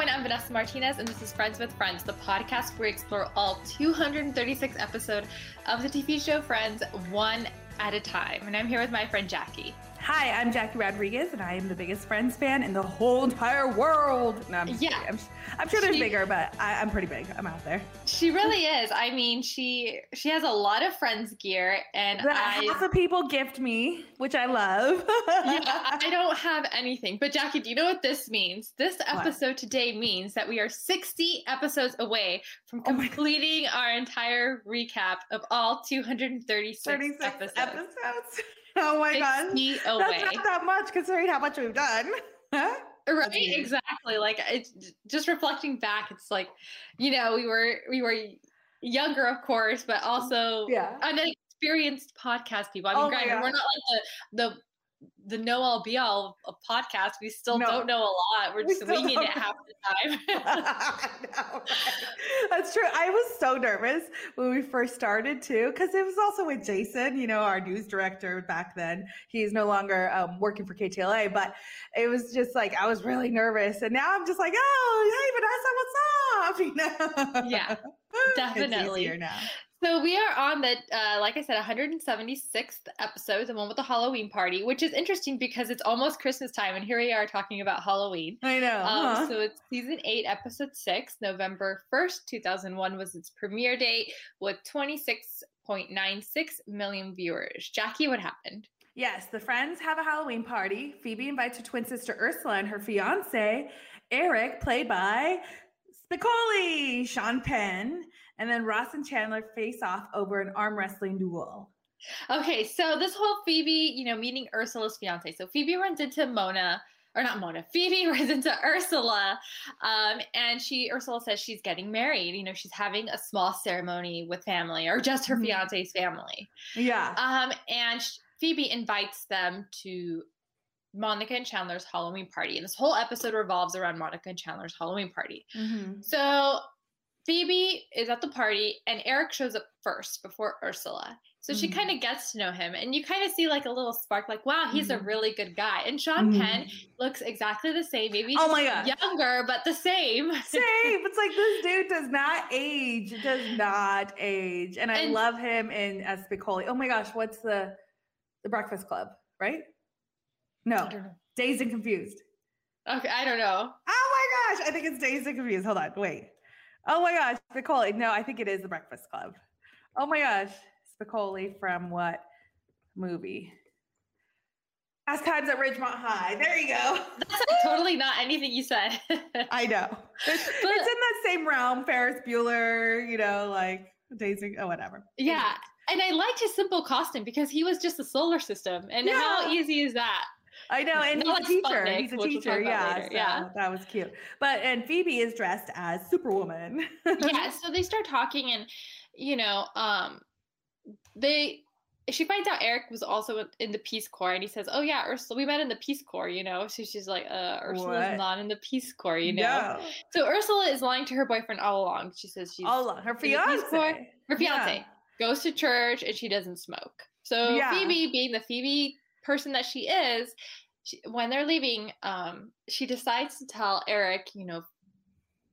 everyone, I'm Vanessa Martinez, and this is Friends with Friends, the podcast where we explore all 236 episodes of the TV show Friends one at a time. And I'm here with my friend Jackie. Hi, I'm Jackie Rodriguez, and I am the biggest Friends fan in the whole entire world. No, I'm yeah, I'm, I'm, sure there's she, bigger, but I, am pretty big. I'm out there. She really is. I mean, she she has a lot of Friends gear, and I, half of people gift me, which I love. yeah, I don't have anything. But Jackie, do you know what this means? This episode what? today means that we are 60 episodes away from oh completing oh our entire recap of all 236 episodes. episodes. Oh my god, away. That's not that much considering how much we've done. right, exactly. Like it's just reflecting back. It's like, you know, we were we were younger, of course, but also yeah. unexperienced podcast people. I oh mean, oh granted, we're not like the the the know all be all of podcast. We still no. don't know a lot. We're just we winging it half the time. no, right. That's true. I was so nervous when we first started too, because it was also with Jason, you know, our news director back then. He's no longer um, working for KTLA, but it was just like I was really nervous, and now I'm just like, oh, hey, Vanessa, what's up? You know? Yeah, definitely. easier now. So we are on the, uh, like I said, 176th episode, the one with the Halloween party, which is interesting because it's almost Christmas time, and here we are talking about Halloween. I know. Um, huh? So it's season eight, episode six, November 1st, 2001 was its premiere date with 26.96 million viewers. Jackie, what happened? Yes, the friends have a Halloween party. Phoebe invites her twin sister Ursula and her fiance, Eric, played by Spicoli, Sean Penn, and then Ross and Chandler face off over an arm wrestling duel. Okay, so this whole Phoebe, you know, meeting Ursula's fiance. So Phoebe runs into Mona, or not Mona. Phoebe runs into Ursula, um, and she Ursula says she's getting married. You know, she's having a small ceremony with family, or just her mm-hmm. fiance's family. Yeah. Um, and Phoebe invites them to Monica and Chandler's Halloween party. And this whole episode revolves around Monica and Chandler's Halloween party. Mm-hmm. So Phoebe is at the party and Eric shows up first before Ursula. So mm-hmm. she kind of gets to know him and you kind of see like a little spark like wow, he's mm-hmm. a really good guy. And Sean mm-hmm. Penn looks exactly the same, maybe oh my God. younger but the same. Same. It's like this dude does not age. Does not age. And I and, love him in as Spicoli. Oh my gosh, what's the the Breakfast Club, right? No. Dazed and Confused. Okay, I don't know. Oh my gosh, I think it's Dazed and Confused. Hold on, wait. Oh my gosh, Spicoli. No, I think it is the Breakfast Club. Oh my gosh, Spicoli from what movie? Fast Times at Ridgemont High. There you go. That's like totally not anything you said. I know. It's, but, it's, in that same realm. Ferris Bueller, you know, like Daisy, oh, whatever. Yeah. And I liked his simple costume because he was just a solar system. And yeah. how easy is that? I know, and he's a teacher. He's a teacher, yeah. So yeah, that was cute. But and Phoebe is dressed as Superwoman. yeah, so they start talking, and you know, um, they she finds out Eric was also in the Peace Corps, and he says, "Oh yeah, Ursula, we met in the Peace Corps." You know, so she's like, "Uh, Ursula's not in the Peace Corps." You know, no. so Ursula is lying to her boyfriend all along. She says she's all along. Her fiance, her fiance yeah. goes to church and she doesn't smoke. So yeah. Phoebe, being the Phoebe person that she is, she, when they're leaving, um, she decides to tell Eric, you know,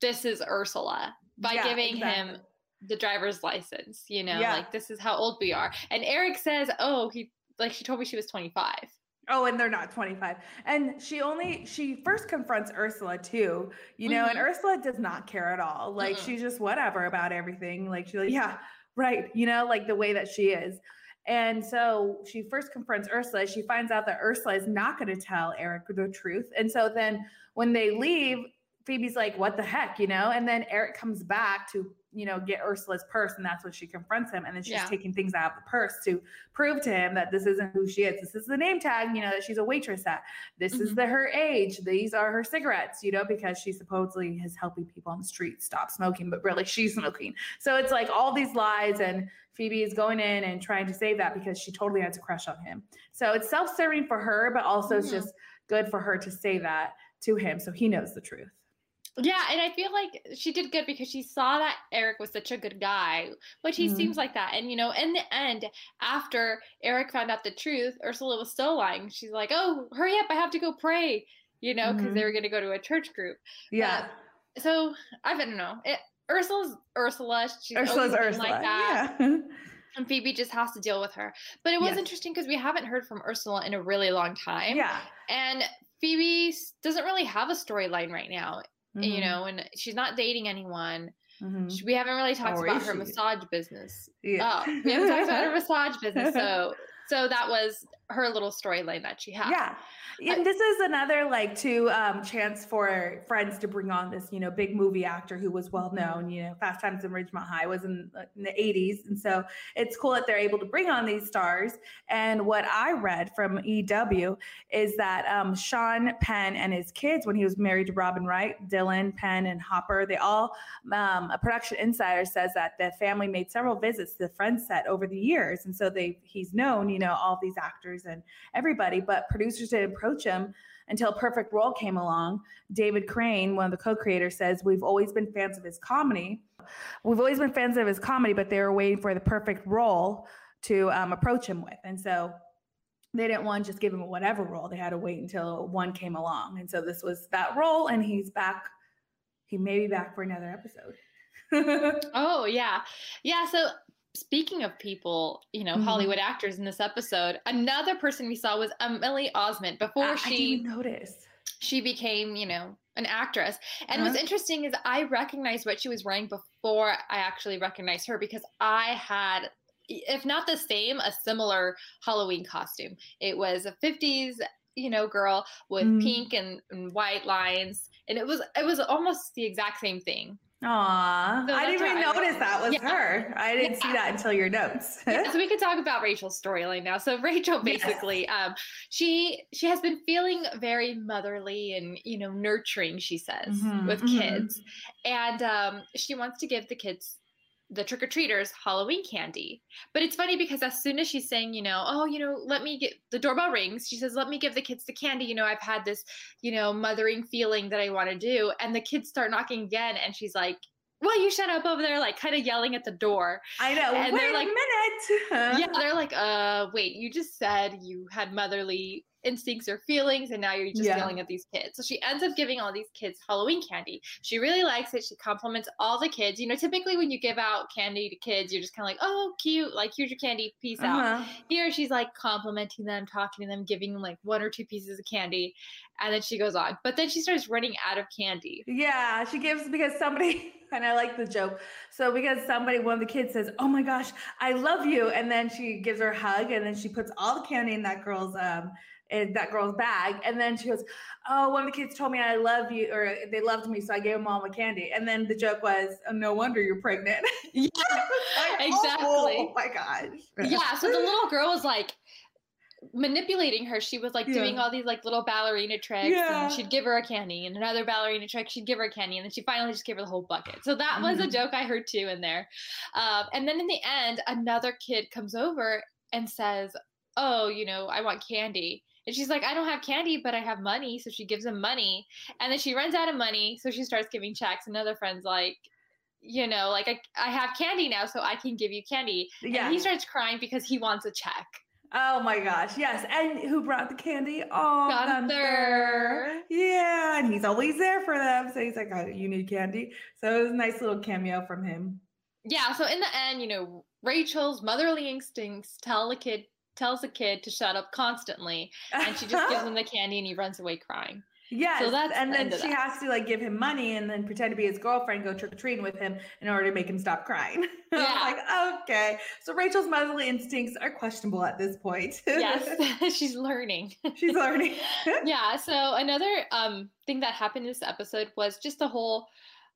this is Ursula by yeah, giving exactly. him the driver's license, you know, yeah. like this is how old we are. And Eric says, oh, he, like she told me she was 25. Oh, and they're not 25. And she only she first confronts Ursula too, you know, mm-hmm. and Ursula does not care at all. Like mm-hmm. she's just whatever about everything. Like she's like, yeah, right, you know, like the way that she is. And so she first confronts Ursula. She finds out that Ursula is not going to tell Eric the truth. And so then when they leave, Phoebe's like, what the heck, you know? And then Eric comes back to you know, get Ursula's purse, and that's when she confronts him. And then she's yeah. taking things out of the purse to prove to him that this isn't who she is. This is the name tag, you know, that she's a waitress at. This mm-hmm. is the her age. These are her cigarettes, you know, because she supposedly is helping people on the street stop smoking, but really she's smoking. So it's like all these lies, and Phoebe is going in and trying to save that because she totally has a crush on him. So it's self-serving for her, but also mm-hmm. it's just good for her to say that to him so he knows the truth. Yeah, and I feel like she did good because she saw that Eric was such a good guy, which he mm-hmm. seems like that. And you know, in the end, after Eric found out the truth, Ursula was still lying. She's like, "Oh, hurry up! I have to go pray," you know, because mm-hmm. they were going to go to a church group. Yeah. so I don't know. It, Ursula's Ursula. She's Ursula's Ursula. Like that. Yeah. and Phoebe just has to deal with her. But it was yes. interesting because we haven't heard from Ursula in a really long time. Yeah. And Phoebe doesn't really have a storyline right now, mm-hmm. you know, and she's not dating anyone. Mm-hmm. We haven't really talked oh, about her she? massage business. Yeah. Oh, we haven't talked about her massage business. So, so that was her little storyline that she had. Yeah. And this is another like to um, chance for friends to bring on this you know big movie actor who was well known you know fast times in ridgemont high was in, uh, in, the 80s and so it's cool that they're able to bring on these stars. And what i read from ew is that um, sean penn and his kids when he was married to robin wright dylan penn and hopper they all um, a production insider says that the family made several visits to the friends set over the years. And so they he's known you know all these actors and everybody but producers didn't approach him until Perfect Role came along. David Crane, one of the co-creators, says we've always been fans of his comedy. We've always been fans of his comedy, but they were waiting for the perfect role to um, approach him with, and so they didn't want to just give him whatever role. They had to wait until one came along, and so this was that role, and he's back. He may be back for another episode. oh yeah, yeah. So speaking of people, you know, mm-hmm. Hollywood actors in this episode, another person we saw was Emily Osment before I, she I notice she became, you know, an actress. And uh-huh. what's interesting is I recognized what she was wearing before I actually recognized her because I had if not the same, a similar Halloween costume. It was a 50s, you know, girl with mm. pink and, and white lines. And it was it was almost the exact same thing. Aw, so I didn't even notice that was yeah. her. I didn't yeah. see that until your notes. yeah, so we could talk about Rachel's storyline now. So Rachel basically, yes. um, she she has been feeling very motherly and you know nurturing. She says mm-hmm, with mm-hmm. kids, and um, she wants to give the kids the trick or treaters Halloween candy. But it's funny because as soon as she's saying, you know, oh, you know, let me get the doorbell rings, she says, let me give the kids the candy. You know, I've had this, you know, mothering feeling that I want to do. And the kids start knocking again. And she's like, well, you shut up over there, like kind of yelling at the door. I know. And wait they're like, a minute. yeah, they're like, uh, wait, you just said you had motherly instincts or feelings and now you're just yeah. yelling at these kids. So she ends up giving all these kids halloween candy. She really likes it. She compliments all the kids. You know typically when you give out candy to kids you're just kind of like oh cute. Like here's your candy. Peace uh-huh. out here she's like complimenting them talking to them giving them like one or two pieces of candy and then she goes on. But then she starts running out of candy. Yeah she gives because somebody and I like the joke. So because somebody, one of the kids says, "Oh my gosh, I love you," and then she gives her a hug, and then she puts all the candy in that girl's um in that girl's bag. And then she goes, Oh, one of the kids told me I love you, or they loved me, so I gave them all my candy. And then the joke was, oh, No wonder you're pregnant. Yeah, like, exactly. Oh, oh, my gosh. yeah. So the little girl was like, manipulating her she was like yeah. doing all these like little ballerina tricks yeah. and she'd give her a candy and another ballerina trick she'd give her a candy and then she finally just gave her the whole bucket so that mm-hmm. was a mm-hmm. joke i heard too in there um, and then in the end another kid comes over and says oh you know i want candy and she's like, I don't have candy, but I have money. So she gives him money. And then she runs out of money. So she starts giving checks. Another friend's like, you know, like I, I have candy now, so I can give you candy. Yeah. And he starts crying because he wants a check. Oh my gosh, yes. And who brought the candy? Oh, Gunther. Gunther. Yeah, and he's always there for them. So he's like, oh, you need candy. So it was a nice little cameo from him. Yeah, so in the end, you know, Rachel's motherly instincts tell the kid tells the kid to shut up constantly, and she just gives him the candy, and he runs away crying. Yes, so that's and then she has to like give him money and then pretend to be his girlfriend, go trick or treating with him in order to make him stop crying. Yeah. like, okay. So Rachel's motherly instincts are questionable at this point. yes, she's learning. She's learning. yeah. So another um thing that happened in this episode was just the whole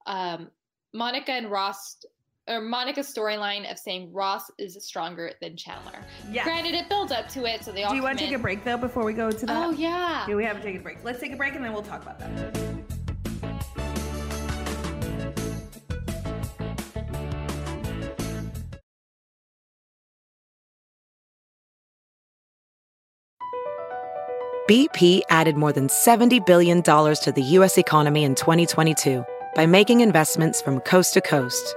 um Monica and Ross or Monica's storyline of saying Ross is stronger than Chandler. Yeah. Granted, it builds up to it, so they all. Do you want to take a break though before we go to that? Oh yeah. Yeah, we haven't taken a break. Let's take a break and then we'll talk about that. BP added more than $70 billion to the U.S. economy in 2022 by making investments from coast to coast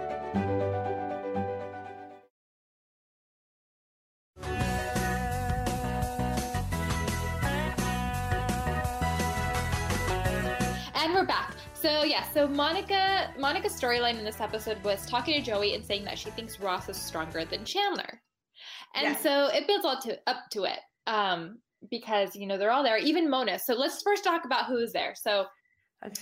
And we're back. So yeah, so Monica Monica's storyline in this episode was talking to Joey and saying that she thinks Ross is stronger than Chandler. And yes. so it builds all to up to it. Um, because you know they're all there, even Mona. So let's first talk about who is there. So.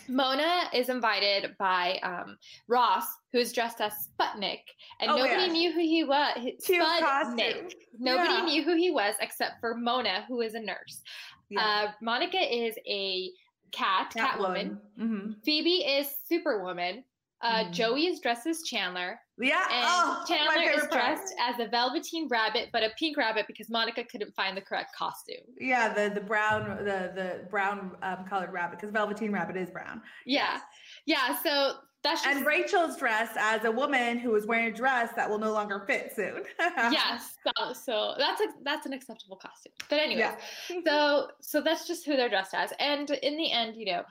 Mona is invited by um, Ross, who's dressed as Sputnik, and oh, nobody yeah. knew who he was. Sputnik. Nobody yeah. knew who he was except for Mona, who is a nurse. Yeah. Uh, Monica is a cat, Catwoman. Mm-hmm. Phoebe is Superwoman. Uh, mm. Joey is dressed as Chandler. Yeah. And oh, Chandler is dressed part. as a velveteen rabbit, but a pink rabbit because Monica couldn't find the correct costume. Yeah, the the brown the the brown um, colored rabbit because velveteen rabbit is brown. Yeah, yeah. So that's just... and Rachel's dressed as a woman who is wearing a dress that will no longer fit soon. yes, so, so, that's a that's an acceptable costume. But anyway, yeah. so so that's just who they're dressed as, and in the end, you know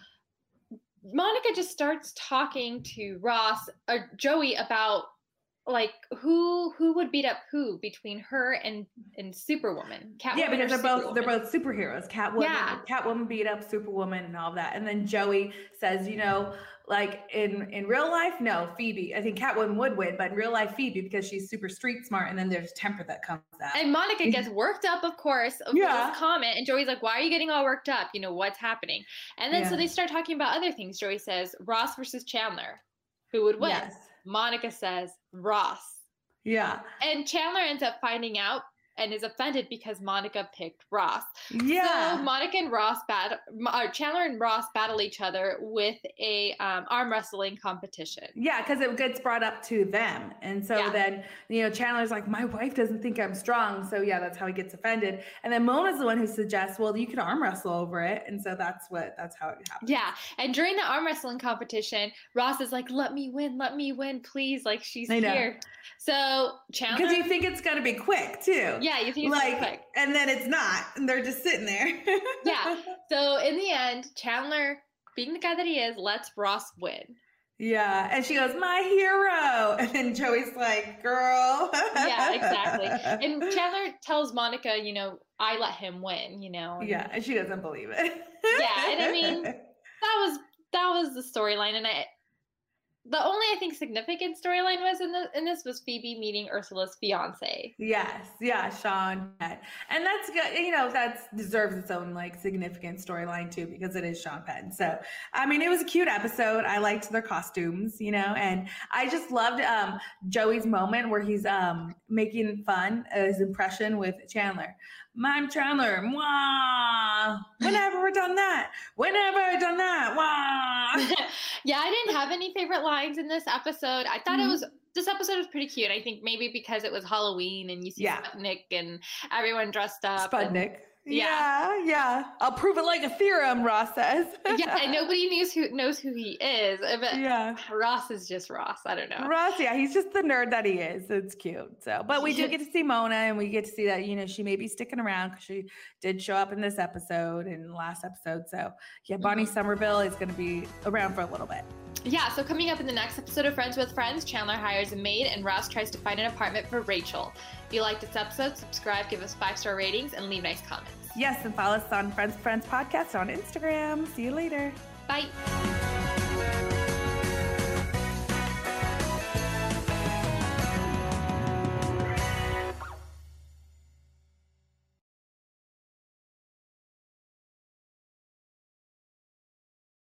Monica just starts talking to Ross or Joey about like who who would beat up who between her and and Superwoman. Catwoman yeah, because they're both they're both superheroes. Catwoman, yeah. Catwoman beat up Superwoman and all that. And then Joey says, you know, like in in real life, no, Phoebe. I think Catwoman would win, but in real life, Phoebe because she's super street smart, and then there's temper that comes out. And Monica gets worked up, of course, over yeah. this comment, and Joey's like, "Why are you getting all worked up? You know what's happening?" And then yeah. so they start talking about other things. Joey says, "Ross versus Chandler, who would win?" Yes. Monica says, "Ross." Yeah. And Chandler ends up finding out and is offended because Monica picked Ross. Yeah. So Monica and Ross battle, or Chandler and Ross battle each other with a um, arm wrestling competition. Yeah, because it gets brought up to them, and so yeah. then you know Chandler's like, my wife doesn't think I'm strong, so yeah, that's how he gets offended. And then Mona's the one who suggests, well, you can arm wrestle over it, and so that's what that's how it happens. Yeah, and during the arm wrestling competition, Ross is like, let me win, let me win, please, like she's here. So Chandler, because you think it's gonna be quick too. Yeah, you think like, quick. and then it's not, and they're just sitting there. yeah. So in the end, Chandler, being the guy that he is, lets Ross win. Yeah, and she goes, "My hero," and then Joey's like, "Girl." yeah, exactly. And Chandler tells Monica, you know, I let him win. You know. And, yeah, and she doesn't believe it. yeah, and I mean, that was that was the storyline, and I the only I think significant storyline was in the in this was Phoebe meeting Ursula's fiance. Yes, yeah, Sean, and that's good. You know, that deserves its own like significant storyline too because it is Sean Penn. So, I mean, it was a cute episode. I liked their costumes, you know, and I just loved um, Joey's moment where he's um, making fun his impression with Chandler. I'm Chandler. Wah. When have I done that? When have I done that? Wah. yeah, I didn't have any favorite lines in this episode. I thought mm-hmm. it was this episode was pretty cute. I think maybe because it was Halloween and you see yeah. Sputnik and everyone dressed up. Sputnik. And, yeah. yeah, yeah. I'll prove it like a theorem, Ross says. yeah, and nobody knows who knows who he is. But yeah, Ross is just Ross. I don't know. Ross, yeah, he's just the nerd that he is. It's cute. So, but we do get to see Mona, and we get to see that you know she may be sticking around because she did show up in this episode and last episode. So, yeah, Bonnie mm-hmm. Somerville is going to be around for a little bit. Yeah, so coming up in the next episode of Friends with Friends, Chandler hires a maid and Ross tries to find an apartment for Rachel. If you liked this episode, subscribe, give us five star ratings, and leave nice comments. Yes, and follow us on Friends Friends Podcast on Instagram. See you later. Bye.